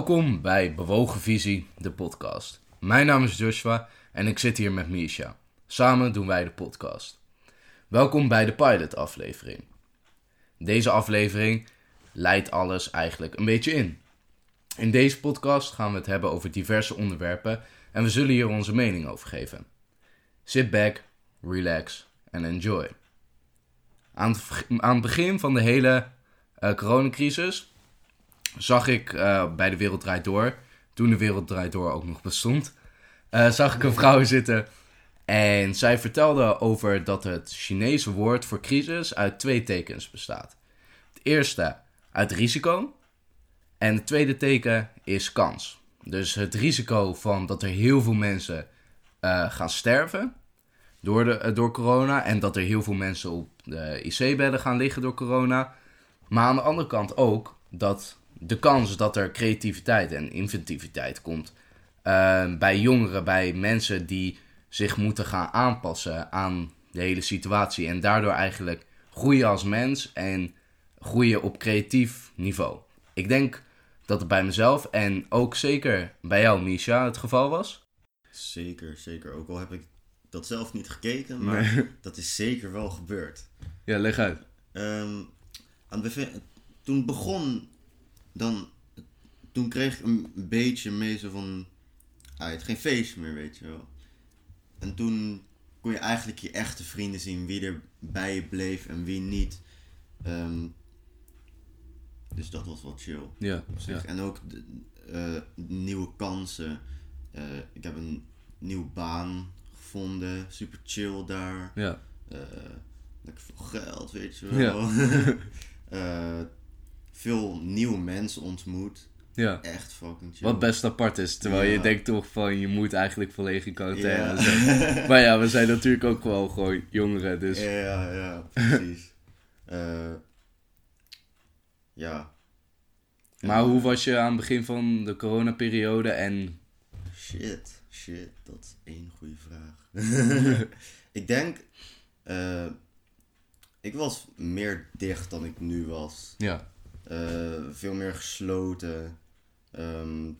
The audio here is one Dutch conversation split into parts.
Welkom bij Bewogen Visie, de podcast. Mijn naam is Joshua en ik zit hier met Misha. Samen doen wij de podcast. Welkom bij de pilot-aflevering. Deze aflevering leidt alles eigenlijk een beetje in. In deze podcast gaan we het hebben over diverse onderwerpen en we zullen hier onze mening over geven. Sit back, relax en enjoy. Aan het, begin van de hele uh, coronacrisis zag ik uh, bij de Wereld Draait Door, toen de Wereld Draait Door ook nog bestond, uh, zag ik een vrouw zitten en zij vertelde over dat het Chinese woord voor crisis uit twee tekens bestaat. Het eerste uit risico en het tweede teken is kans. Dus het risico van dat er heel veel mensen uh, gaan sterven door, de, door corona en dat er heel veel mensen op de IC-bedden gaan liggen door corona. Maar aan de andere kant ook dat de kans dat er creativiteit en inventiviteit komt uh, bij jongeren, bij mensen die zich moeten gaan aanpassen aan de hele situatie en daardoor eigenlijk groeien als mens en groeien op creatief niveau. Ik denk dat het bij mezelf en ook zeker bij jou, Misha, het geval was. Zeker, zeker. Ook al heb ik dat zelf niet gekeken, maar dat is zeker wel gebeurd. Ja, leg uit. Um, aan het toen begon, dan, toen kreeg ik een beetje mee zo van, ah, het geen feestje meer, weet je wel. En toen kon je eigenlijk je echte vrienden zien, wie er bij je bleef en wie niet. Um, dus dat was wel chill. Ja, ja. En ook de, uh, nieuwe kansen. Uh, ik heb een nieuwe baan gevonden, super chill daar. Ja. Uh, lekker veel geld, weet je wel. Ja. veel nieuwe mensen ontmoet. Ja. Echt fucking chill. Wat best apart is. Terwijl ja. je denkt toch van je moet eigenlijk volledig in quarantaine. Ja. maar ja, we zijn natuurlijk ook wel gewoon jongeren. Dus. Ja, ja, precies. uh, ja. Maar hoe was je aan het begin van de coronaperiode en... Shit, shit, dat is één goede vraag. ik denk, uh, ik was meer dicht dan ik nu was. Ja. Uh, veel meer gesloten. Um,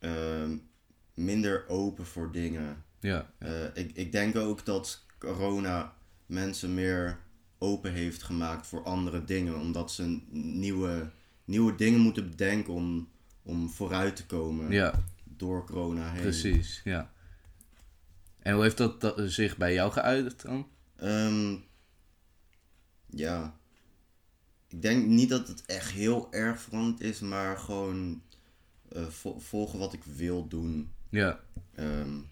um, minder open voor dingen. Ja. Uh, ik, ik denk ook dat corona mensen meer open heeft gemaakt voor andere dingen. Omdat ze nieuwe, nieuwe dingen moeten bedenken om, om vooruit te komen. Ja. Door corona heen. Precies, ja. En hoe heeft dat, dat zich bij jou geuit dan? Um, ja. Ik denk niet dat het echt heel erg veranderd is, maar gewoon uh, vo volgen wat ik wil doen. Ja. Um,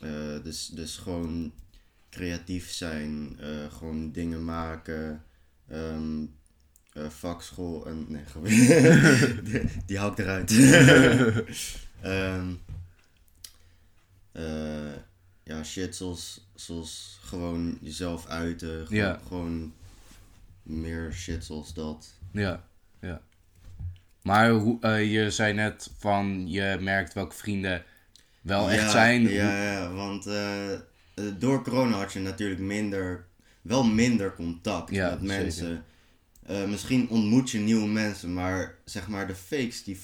uh, dus, dus gewoon creatief zijn, uh, gewoon dingen maken, um, vakschool en nee, die, die hou ik eruit. um, uh, ja, shit zoals, zoals gewoon jezelf uiten, gewoon, ja. gewoon meer shit zoals dat. Ja, ja. Maar hoe, je zei net van je merkt welke vrienden wel ja, echt zijn. Ja, ja want door corona had je natuurlijk minder, wel minder contact ja, met mensen. Uh, misschien ontmoet je nieuwe mensen, maar zeg maar de fakes die,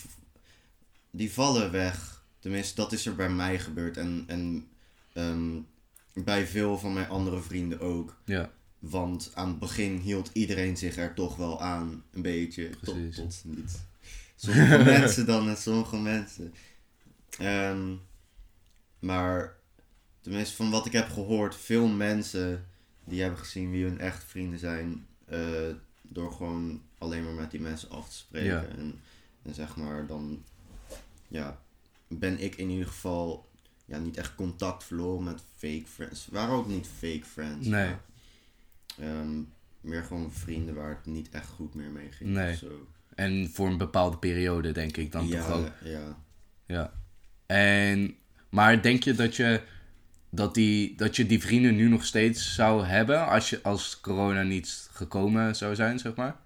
die vallen weg. Tenminste, dat is er bij mij gebeurd en, en um, bij veel van mijn andere vrienden ook. Ja. Want aan het begin hield iedereen zich er toch wel aan, een beetje. Precies. Tot, tot niet. Sommige mensen dan en sommige mensen. Um, maar tenminste van wat ik heb gehoord, veel mensen die hebben gezien wie hun echte vrienden zijn. Uh, door gewoon alleen maar met die mensen af te spreken. Ja. En, en zeg maar dan, ja, ben ik in ieder geval ja, niet echt contact verloren met fake friends. Waren ook niet fake friends. Nee. Um, meer gewoon vrienden waar het niet echt goed meer mee ging. Nee. Zo. En voor een bepaalde periode denk ik dan ja, toch ook. Ja. Ja. En, maar denk je dat je dat, die, dat je die vrienden nu nog steeds zou hebben als, je, als corona niet gekomen zou zijn, zeg maar?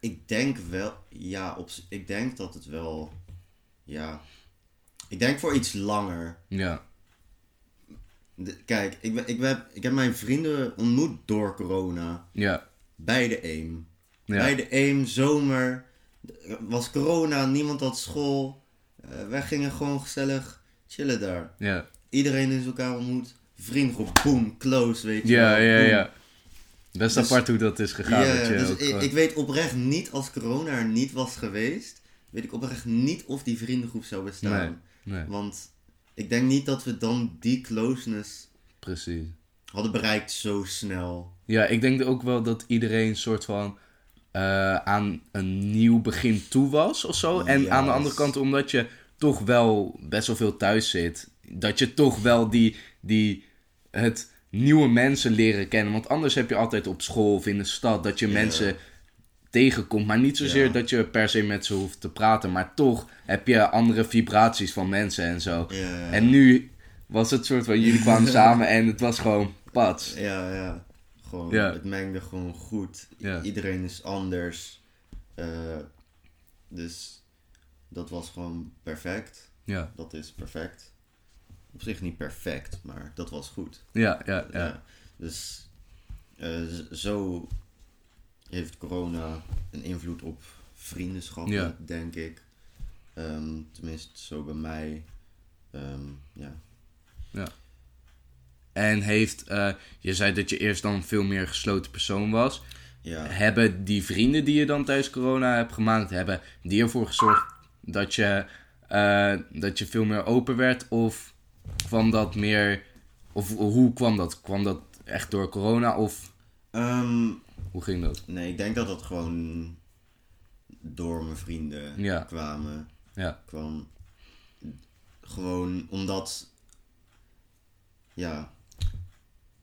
Ik denk wel, ja, op, ik denk dat het wel, ja, ik denk voor iets langer. Ja. De, kijk, ik, ik, heb, ik heb mijn vrienden ontmoet door corona. Ja. Bij de EEM. Ja. Bij de EEM, zomer. Er was corona, niemand had school. Eh, wij gingen gewoon gezellig chillen daar. Ja, Iedereen is elkaar ontmoet. Vriendengroep, boom, close, weet je ja, wel. ja. boom. ja. Best Dus- apart hoe dat is gegaan. Ja, je dus ook ik, ik weet oprecht niet, als corona er niet was geweest, weet ik oprecht niet of die vriendengroep zou bestaan. Nee, Want ik denk niet dat we dan die closeness precies. hadden bereikt zo snel. Ja, ik denk ook wel dat iedereen soort van eh, aan een nieuw begin toe was of zo. En aan de andere kant, omdat je toch wel best wel veel thuis zit, dat je toch wel die, die, het nieuwe mensen leren kennen. Want anders heb je altijd op school of in de stad dat je mensen tegenkomt. Maar niet zozeer Ja. dat je per se met ze hoeft te praten. Maar toch heb je andere vibraties van mensen en zo. Ja. En nu was het soort van, jullie kwamen samen en het was gewoon pats. Ja, ja. Gewoon, het mengde gewoon goed. I-. Iedereen is anders. Eh, dus dat was gewoon perfect. Ja, Dat is perfect. Op zich niet perfect, maar dat was goed. ja, ja. ja. Ja. Dus eh, zo heeft corona een invloed op vriendschappen, Ja. denk ik. Ehm, tenminste, zo bij mij. Ehm, ja. En heeft, eh, je zei dat je eerst dan veel meer gesloten persoon was. Ja. Hebben die vrienden die je dan tijdens corona hebt gemaakt, hebben die ervoor gezorgd dat je, eh, dat je veel meer open werd? Of kwam dat meer, of hoe kwam dat? Kwam dat echt door corona of Ehm, hoe ging dat? nee, ik denk dat dat gewoon door mijn vrienden Ja. kwamen. Ja, kwam gewoon omdat ja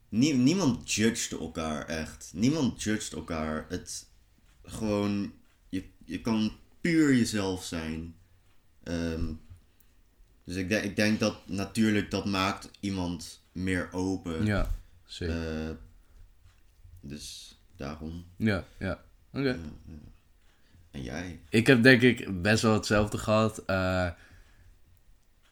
nie- niemand judged elkaar echt niemand judged elkaar het gewoon je, je kan puur jezelf zijn Ehm, dus ik, denk ik denk dat natuurlijk dat maakt iemand meer open ja, zeker. Eh, dus daarom ja, ja. Oké. en jij Ik heb denk ik best wel hetzelfde gehad. Eh,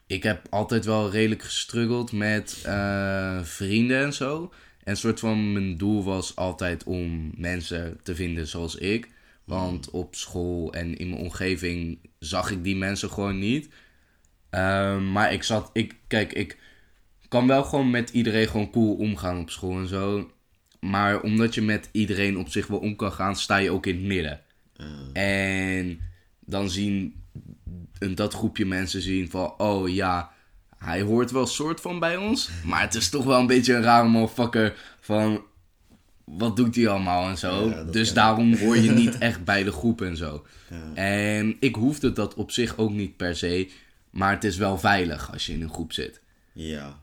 ik heb altijd wel redelijk gestruggeld met eh, vrienden en zo. En soort van mijn doel was altijd om mensen te vinden zoals ik. Want op school en in mijn omgeving zag ik die mensen gewoon niet. Eh, maar ik zat, ik, kijk, ik kan wel gewoon met iedereen gewoon cool omgaan op school en zo. Maar omdat je met iedereen op zich wel om kan gaan, sta je ook in het midden. Eh, En dan zien een, dat groepje mensen zien van, oh ja, hij hoort wel soort van bij ons, maar het is toch wel een beetje een rare motherfucker van, wat doet hij allemaal en zo. Ja, dus daarom hoor je niet echt bij de groep en zo. Ja. En ik hoefde dat op zich ook niet per se, maar het is wel veilig als je in een groep zit. Ja,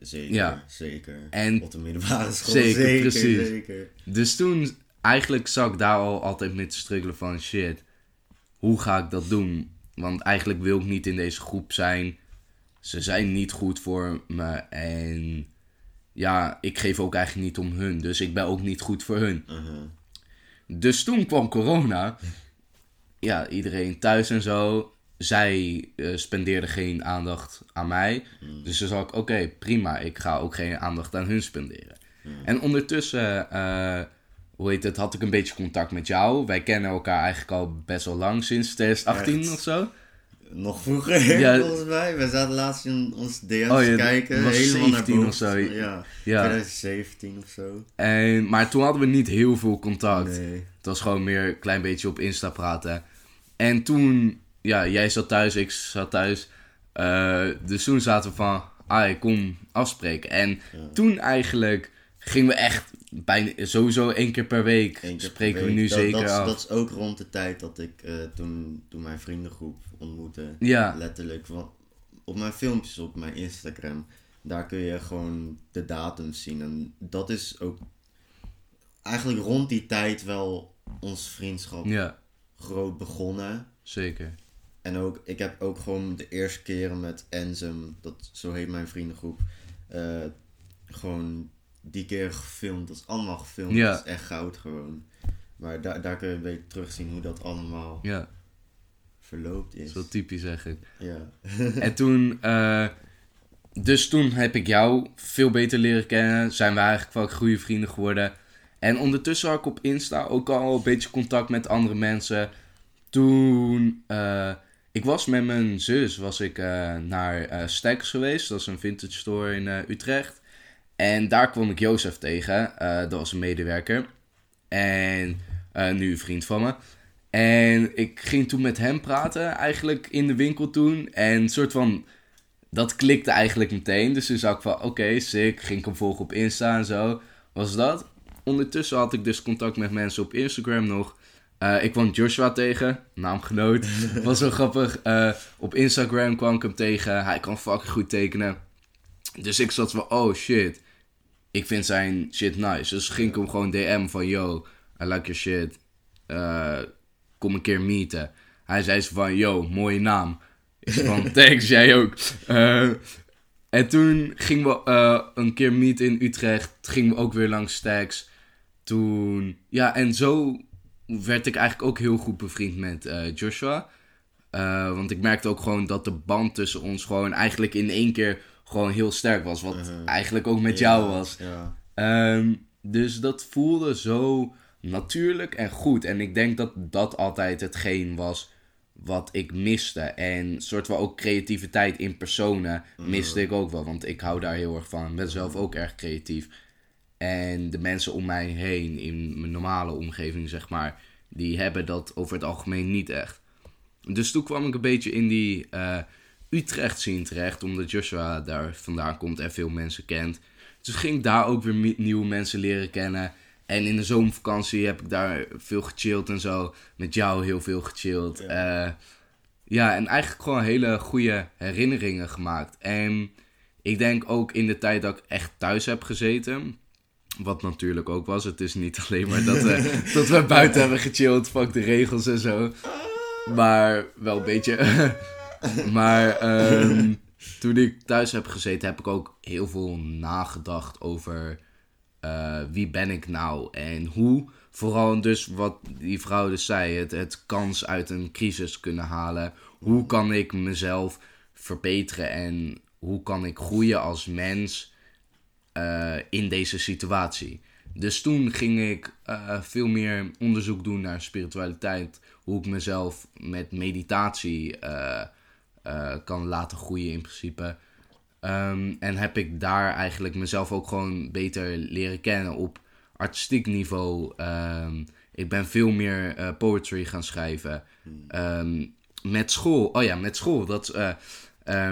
zeker. Ja. Zeker. En- op de middelbare school. Zeker, Zeker, precies. zeker. Dus toen, eigenlijk zat ik daar al altijd mee te struggelen van shit, hoe ga ik dat doen? Want eigenlijk wil ik niet in deze groep zijn. Ze zijn niet goed voor me en ja, ik geef ook eigenlijk niet om hun. Dus ik ben ook niet goed voor hun. Uh-huh. Dus toen kwam corona. Ja, iedereen thuis en zo. Zij eh, spendeerden geen aandacht aan mij. Dus toen zag ik, oké, prima. Ik ga ook geen aandacht aan hun spenderen. En ondertussen, eh, hoe heet het, had ik een beetje contact met jou. Wij kennen elkaar eigenlijk al best wel lang, sinds 2018 Echt? of zo. Nog vroeger, Ja. volgens mij. We zaten laast in ons DM's Oh ja, kijken. helemaal naar 17 boven. of zo. Ja, Ja. 2017 of zo. En, maar toen hadden we niet heel veel contact. Nee. Het was gewoon meer een klein beetje op Insta praten. En toen, ja, jij zat thuis, ik zat thuis. Eh, dus toen zaten we van, ah, ik kom afspreken. En toen eigenlijk gingen we echt bijna, sowieso één keer per week per spreken we nu dat, zeker dat, is- af. dat is ook rond de tijd dat ik eh, toen, toen mijn vriendengroep ontmoette. Ja. Letterlijk. Op mijn filmpjes op mijn Instagram, daar kun je gewoon de datums zien. En dat is ook eigenlijk rond die tijd wel ons vriendschap Ja, groot begonnen. zeker. En ook, ik heb ook gewoon de eerste keren met Enzem, dat, zo heet mijn vriendengroep, eh, gewoon die keer gefilmd. Dat is allemaal gefilmd. Ja. Dat is echt goud gewoon. Maar daar, daar kun je een beetje terugzien hoe dat allemaal Ja, verloopt dat is. wel typisch eigenlijk. Ja. En toen, eh, dus toen heb ik jou veel beter leren kennen. Zijn we eigenlijk wel goede vrienden geworden. En ondertussen had ik op Insta ook al een beetje contact met andere mensen. toen, eh, ik was met mijn zus, was ik eh, naar Stacks geweest. Dat is een vintage store in eh, Utrecht. En daar kwam ik Jozef tegen. dat was een medewerker. En nu een vriend van me. En ik ging toen met hem praten, eigenlijk in de winkel toen. En soort van, dat klikte eigenlijk meteen. Dus toen zag ik van, oké, sick. Ging ik hem volgen op Insta en zo. Was dat. Ondertussen had ik dus contact met mensen op Instagram nog. Eh, ik kwam Joshua tegen, naamgenoot. Was zo grappig. Eh, op Instagram kwam ik hem tegen. Hij kan fucking goed tekenen. Dus ik zat van, oh shit. Ik vind zijn shit nice. Dus ging ik hem gewoon DM van, yo, I like your shit. Eh, kom een keer meeten. Hij zei zo van, yo, mooie naam. Van, thanks, jij ook. En toen gingen we een keer meeten in Utrecht. Gingen we ook weer langs Stacks. Toen, ja, en zo werd ik eigenlijk ook heel goed bevriend met eh, Joshua. Eh, want ik merkte ook gewoon dat de band tussen ons gewoon eigenlijk in één keer gewoon heel sterk was. Wat Mhm. eigenlijk ook met jou was. Ja. Ehm, dus dat voelde zo natuurlijk en goed. En ik denk dat dat altijd hetgeen was wat ik miste. En soort van ook creativiteit in personen miste ik ook wel. Want ik hou daar heel erg van. Ik ben zelf ook erg creatief. En de mensen om mij heen, in mijn normale omgeving zeg maar, die hebben dat over het algemeen niet echt. Dus toen kwam ik een beetje in die eh, Utrecht zien terecht, omdat Joshua daar vandaan komt en veel mensen kent. Dus ging ik daar ook weer nieuwe mensen leren kennen. En in de zomervakantie heb ik daar veel gechilled en zo. Met jou heel veel gechilled. Ja, ja en eigenlijk gewoon hele goede herinneringen gemaakt. En ik denk ook in de tijd dat ik echt thuis heb gezeten. Wat natuurlijk ook was. Het is niet alleen maar dat we, dat we buiten hebben gechilled. Fuck de regels en zo. Maar wel een beetje. maar ehm, toen ik thuis heb gezeten, heb ik ook heel veel nagedacht over eh, wie ben ik nou en hoe. Vooral dus wat die vrouw dus zei, het, het kans uit een crisis kunnen halen. Hoe kan ik mezelf verbeteren en hoe kan ik groeien als mens eh, in deze situatie. Dus toen ging ik eh, veel meer onderzoek doen naar spiritualiteit. Hoe ik mezelf met meditatie eh, kan laten groeien in principe. Ehm, en heb ik daar eigenlijk mezelf ook gewoon beter leren kennen op artistiek niveau. Ehm, ik ben veel meer poetry gaan schrijven. Ehm, met school, oh ja, met school. Dat,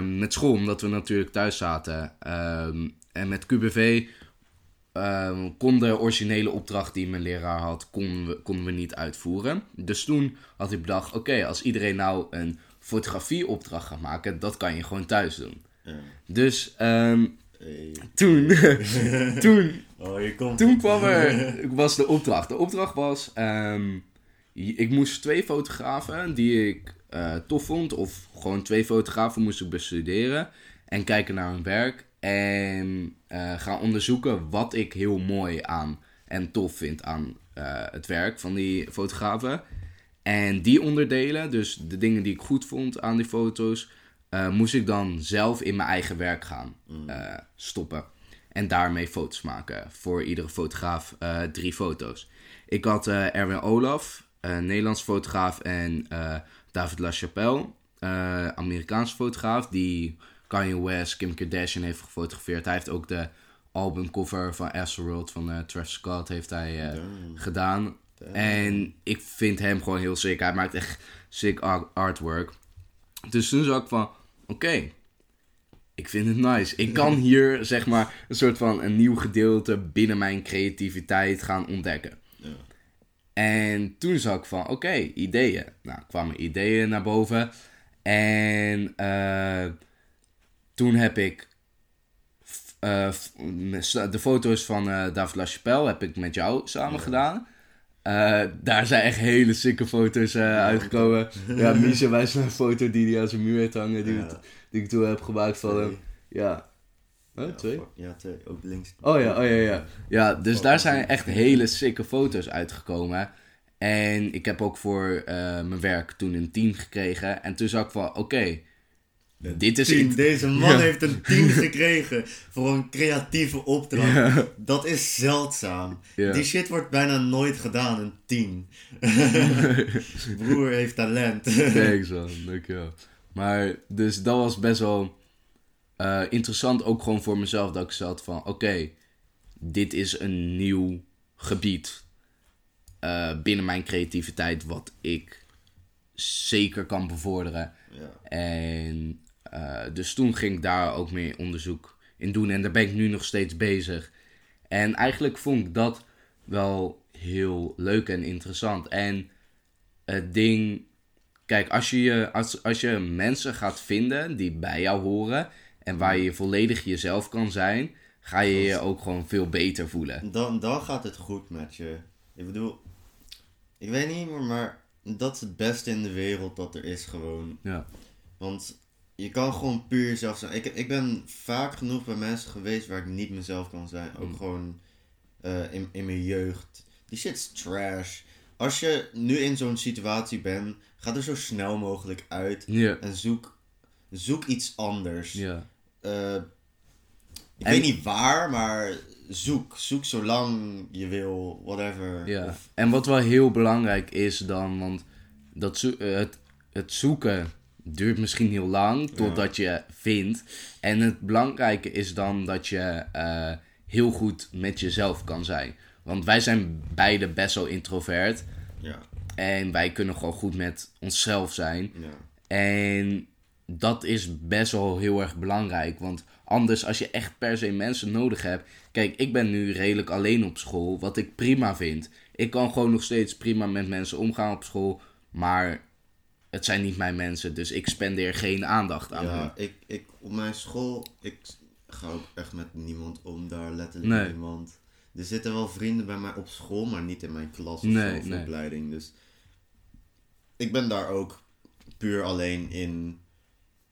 met school, omdat we natuurlijk thuis zaten. En met QBV ehm, kon de originele opdracht die mijn leraar had, konden we, konden we niet uitvoeren. Dus toen had ik bedacht, oké, als iedereen nou een fotografieopdracht gaat maken, dat kan je gewoon thuis doen. Ja. Dus ehm, Hey. toen, toen Oh, je komt. toen kwam er, was de opdracht. De opdracht was, ehm, ik moest twee fotografen die ik eh, tof vond, of gewoon twee fotografen moest ik bestuderen en kijken naar hun werk en eh, gaan onderzoeken wat ik heel mooi aan en tof vind aan eh, het werk van die fotografen. En die onderdelen, dus de dingen die ik goed vond aan die foto's, eh, moest ik dan zelf in mijn eigen werk gaan eh, stoppen. En daarmee foto's maken. Voor iedere fotograaf drie foto's. Ik had Erwin Olaf, een Nederlands fotograaf, en David LaChapelle, Amerikaanse fotograaf, die Kanye West, Kim Kardashian heeft gefotografeerd. Hij heeft ook de albumcover van Astroworld van eh, Travis Scott heeft hij eh, gedaan. En ik vind hem gewoon heel sick. Hij maakt echt sick ar- artwork. Dus toen zag ik van, oké, ik vind het nice. Ik kan hier, zeg maar, een soort van een nieuw gedeelte binnen mijn creativiteit gaan ontdekken. Ja. En toen zag ik van, oké, ideeën. Nou, kwamen ideeën naar boven. En eh, toen heb ik eh, f- de foto's van eh David LaChapelle heb ik met jou samen gedaan. Eh, daar zijn echt hele sikke foto's eh, uitgekomen. Ja, Misha wijst me een foto die hij aan zijn muur heeft hangen, die, Ja. die ik toen heb gemaakt van hem. Ja. Huh, twee? Ja, twee. Ook links. Oh ja, oh ja, ja. Ja, dus daar zijn echt hele sikke foto's uitgekomen. En ik heb ook voor eh, mijn werk toen een 10 gekregen. En toen zag ik van, oké, dit is... Tien. Deze man Ja. heeft een 10 gekregen voor een creatieve opdracht. Ja. Dat is zeldzaam. Ja. Die shit wordt bijna nooit gedaan, een 10. Broer heeft talent. Thanks man, dankjewel. Maar, dus dat was best wel eh, interessant ook gewoon voor mezelf. Dat ik zat van, oké, dit is een nieuw gebied eh, binnen mijn creativiteit wat ik zeker kan bevorderen. ja. En dus toen ging ik daar ook meer onderzoek in doen. En daar ben ik nu nog steeds bezig. En eigenlijk vond ik dat wel heel leuk en interessant. En het ding... Kijk, als je, je- als, als je mensen gaat vinden die bij jou horen... en waar je volledig jezelf kan zijn... ga je je ook gewoon veel beter voelen. Dan, dan gaat het goed met je. Ik bedoel, ik weet niet meer, maar dat is het beste in de wereld dat er is gewoon. Ja, Want je kan gewoon puur jezelf zijn. Ik, ik ben vaak genoeg bij mensen geweest waar ik niet mezelf kan zijn. Ook Mm. gewoon eh, in, in mijn jeugd. Die shit is trash. Als je nu in zo'n situatie bent, ga er zo snel mogelijk uit. En zoek, zoek iets anders. Eh, ik En- weet niet waar, maar zoek. Zoek zolang je wil, whatever. Ja, Of- en wat wel heel belangrijk is dan, want dat zo- eh, het, het zoeken duurt misschien heel lang totdat je vindt. En het belangrijke is dan dat je eh, heel goed met jezelf kan zijn. Want wij zijn beide best wel introvert. ja, En wij kunnen gewoon goed met onszelf zijn. ja. En dat is best wel heel erg belangrijk. Want anders, als je echt per se mensen nodig hebt. Kijk, ik ben nu redelijk alleen op school, wat ik prima vind. Ik kan gewoon nog steeds prima met mensen omgaan op school. Maar het zijn niet mijn mensen, dus ik spendeer geen aandacht aan hen. Ja, ik, ik, op mijn school, ik ga ook echt met niemand om daar, letterlijk Nee. niemand. Er zitten wel vrienden bij mij op school, maar niet in mijn klas of Nee, nee. opleiding. Dus ik ben daar ook puur alleen in.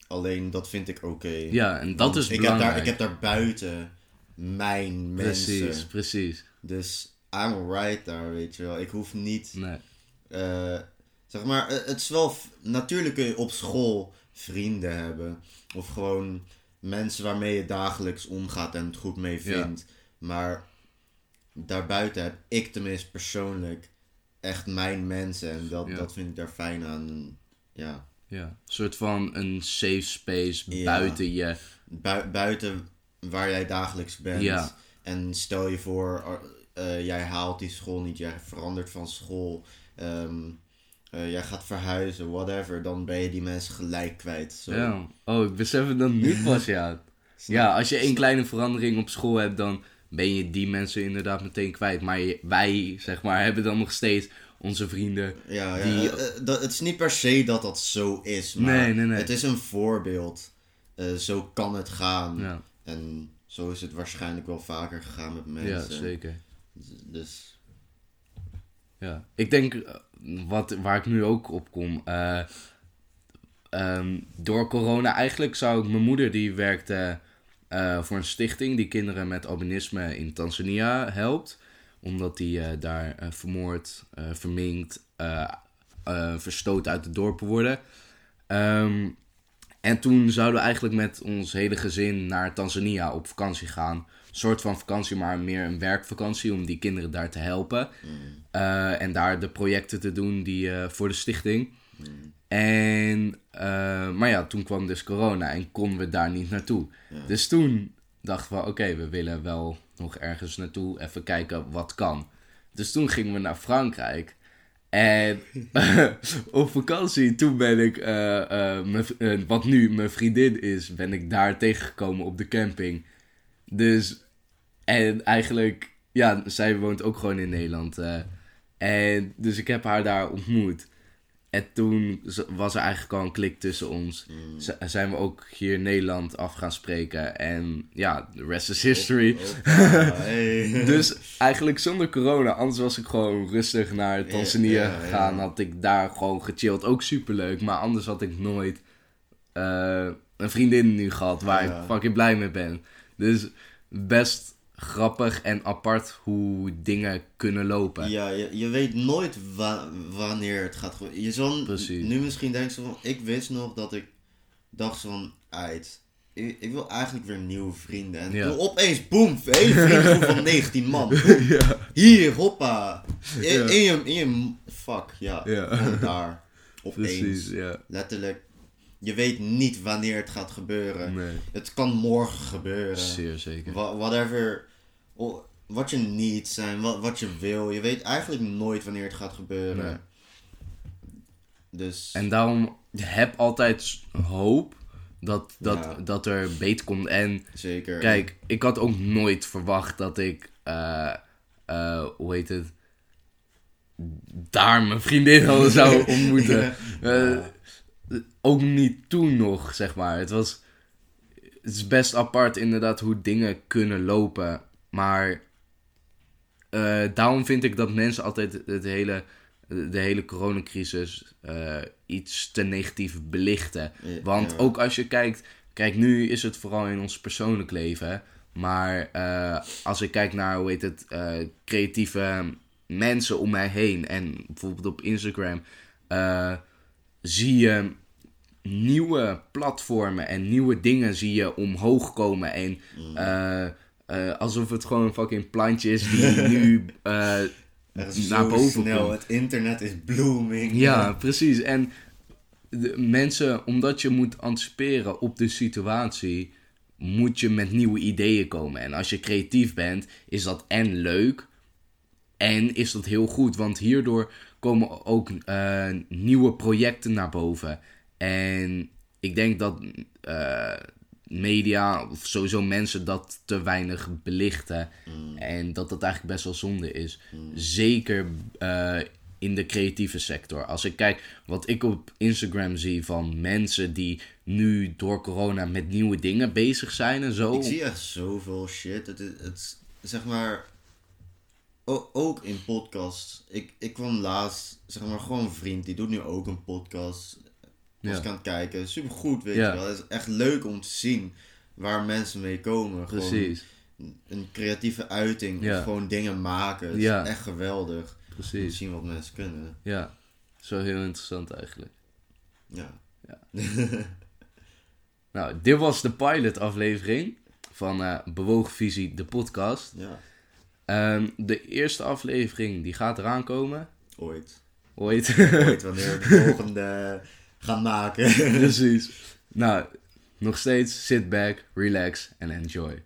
Alleen dat vind ik oké. Ja, en dat is ik heb, daar, ik heb daar buiten mijn mensen. Precies, precies. Dus I'm alright daar, weet je wel. Ik hoef niet Nee. eh, zeg maar, eh, het is wel. Natuurlijk kun je op school vrienden hebben. Of gewoon mensen waarmee je dagelijks omgaat en het goed mee Ja. vindt. Maar daarbuiten heb ik tenminste persoonlijk echt mijn mensen. En dat, Ja. dat vind ik daar fijn aan. Ja, Ja, een soort van een safe space Ja. buiten je. bui- buiten waar jij dagelijks bent. Ja. En stel je voor, eh, jij haalt die school niet, jij verandert van school, ehm, eh, jij gaat verhuizen, whatever, dan ben je die mensen gelijk kwijt. Zo. Ja. Oh, ik besef het dan nu pas, ja. Ja, als je één kleine verandering op school hebt, dan ben je die mensen inderdaad meteen kwijt. Maar wij, zeg maar, hebben dan nog steeds onze vrienden. Ja, ja Die- eh, eh, dat, het is niet per se dat dat zo is, maar Nee, nee, nee. het is een voorbeeld. Zo kan het gaan. Ja, En zo is het waarschijnlijk wel vaker gegaan met mensen. ja zeker. Dus Ja. Ik denk, eh, wat, waar ik nu ook op kom, eh, ehm, door corona eigenlijk zou ik, mijn moeder die werkte eh, voor een stichting die kinderen met albinisme in Tanzania helpt. Omdat die daar vermoord, verminkt, verstoten uit het dorp worden. Ehm, en toen zouden we eigenlijk met ons hele gezin naar Tanzania op vakantie gaan. Een soort van vakantie, maar meer een werkvakantie om die kinderen daar te helpen. Eh, en daar de projecten te doen die, eh, voor de stichting. En, eh, maar ja, toen kwam dus corona en konden we daar niet naartoe. Dus toen dachten we, oké, we willen wel nog ergens naartoe, even kijken wat kan. Dus toen gingen we naar Frankrijk. En op vakantie, toen ben ik, mijn wat nu mijn vriendin is, ben ik daar tegengekomen op de camping. Dus, en eigenlijk, ja, zij woont ook gewoon in Nederland. eh. en dus ik heb haar daar ontmoet. En toen was er eigenlijk al een klik tussen ons. Z- zijn we ook hier in Nederland af gaan spreken. En ja, the rest is history. Hoppa, hey. Dus eigenlijk zonder corona, anders was ik gewoon rustig naar Tanzania gegaan. Had ik daar gewoon gechilled. Ook superleuk. Maar anders had ik nooit eh, een vriendin nu gehad waar ik fucking blij mee ben. Dus best grappig en apart hoe dingen kunnen lopen. Ja, je, je weet nooit wa- wanneer het gaat gebeuren. Je zal Precies. nu misschien denken van, ik wist nog dat ik dacht zo van, uit. Ik, ik wil eigenlijk weer nieuwe vrienden. En Ja. toen opeens, boem, één vriendgroep van 19 man. ja. Hier, hoppa. In, Ja. in je, in je, fuck, ja. Ja. Daar. Opeens. Precies, ja. Letterlijk. Je weet niet wanneer het gaat gebeuren. Nee, Het kan morgen gebeuren. zeer zeker. Wha- whatever. Wat je niet zijn, wat, wat je wil. Je weet eigenlijk nooit wanneer het gaat gebeuren. Nee. Dus. En daarom heb altijd hoop dat, dat, Ja. dat er beter komt. En zeker. kijk, ik had ook nooit verwacht dat ik, eh, eh, hoe heet het, daar mijn vriendin al zou ontmoeten. Eh, ook niet toen nog, zeg maar. Het was, het is best apart inderdaad hoe dingen kunnen lopen. Maar eh, daarom vind ik dat mensen altijd het hele, de hele coronacrisis eh, iets te negatief belichten. Want ook als je kijkt, kijk nu is het vooral in ons persoonlijk leven. Maar eh, als ik kijk naar, hoe heet het, creatieve mensen om mij heen. En bijvoorbeeld op Instagram zie je nieuwe platformen en nieuwe dingen zie je omhoog komen. En eh, eh, alsof het gewoon een fucking plantje is die nu eh, is naar boven snel. komt. Het internet is blooming. Ja, precies. En de mensen, omdat je moet anticiperen op de situatie, moet je met nieuwe ideeën komen. En als je creatief bent, is dat en leuk en is dat heel goed. Want hierdoor komen ook eh, nieuwe projecten naar boven. En ik denk dat eh, media, of sowieso mensen, dat te weinig belichten. En dat dat eigenlijk best wel zonde is. Zeker eh, in de creatieve sector. Als ik kijk wat ik op Instagram zie van mensen die nu door corona met nieuwe dingen bezig zijn en zo. Ik zie echt zoveel shit. Het, is- het, is- zeg maar. Ook in podcasts. Ik, ik kwam laatst, zeg maar, gewoon een vriend. Die doet nu ook een podcast. Was Ja. ik aan het kijken. Super goed, weet Ja. je wel. Het is echt leuk om te zien waar mensen mee komen. Gewoon Precies, een creatieve uiting. Ja. Of gewoon dingen maken. Het Ja. is echt geweldig. Om te precies. zien wat mensen kunnen. Ja, zo heel interessant eigenlijk. Ja. Nou, dit was de pilot aflevering van eh Bewogen Visie, de podcast. Ja. Ehm, de eerste aflevering die gaat eraan komen. Ooit. Ooit. Ooit wanneer we de volgende gaan maken. Precies. Nou, nog steeds sit back, relax en enjoy.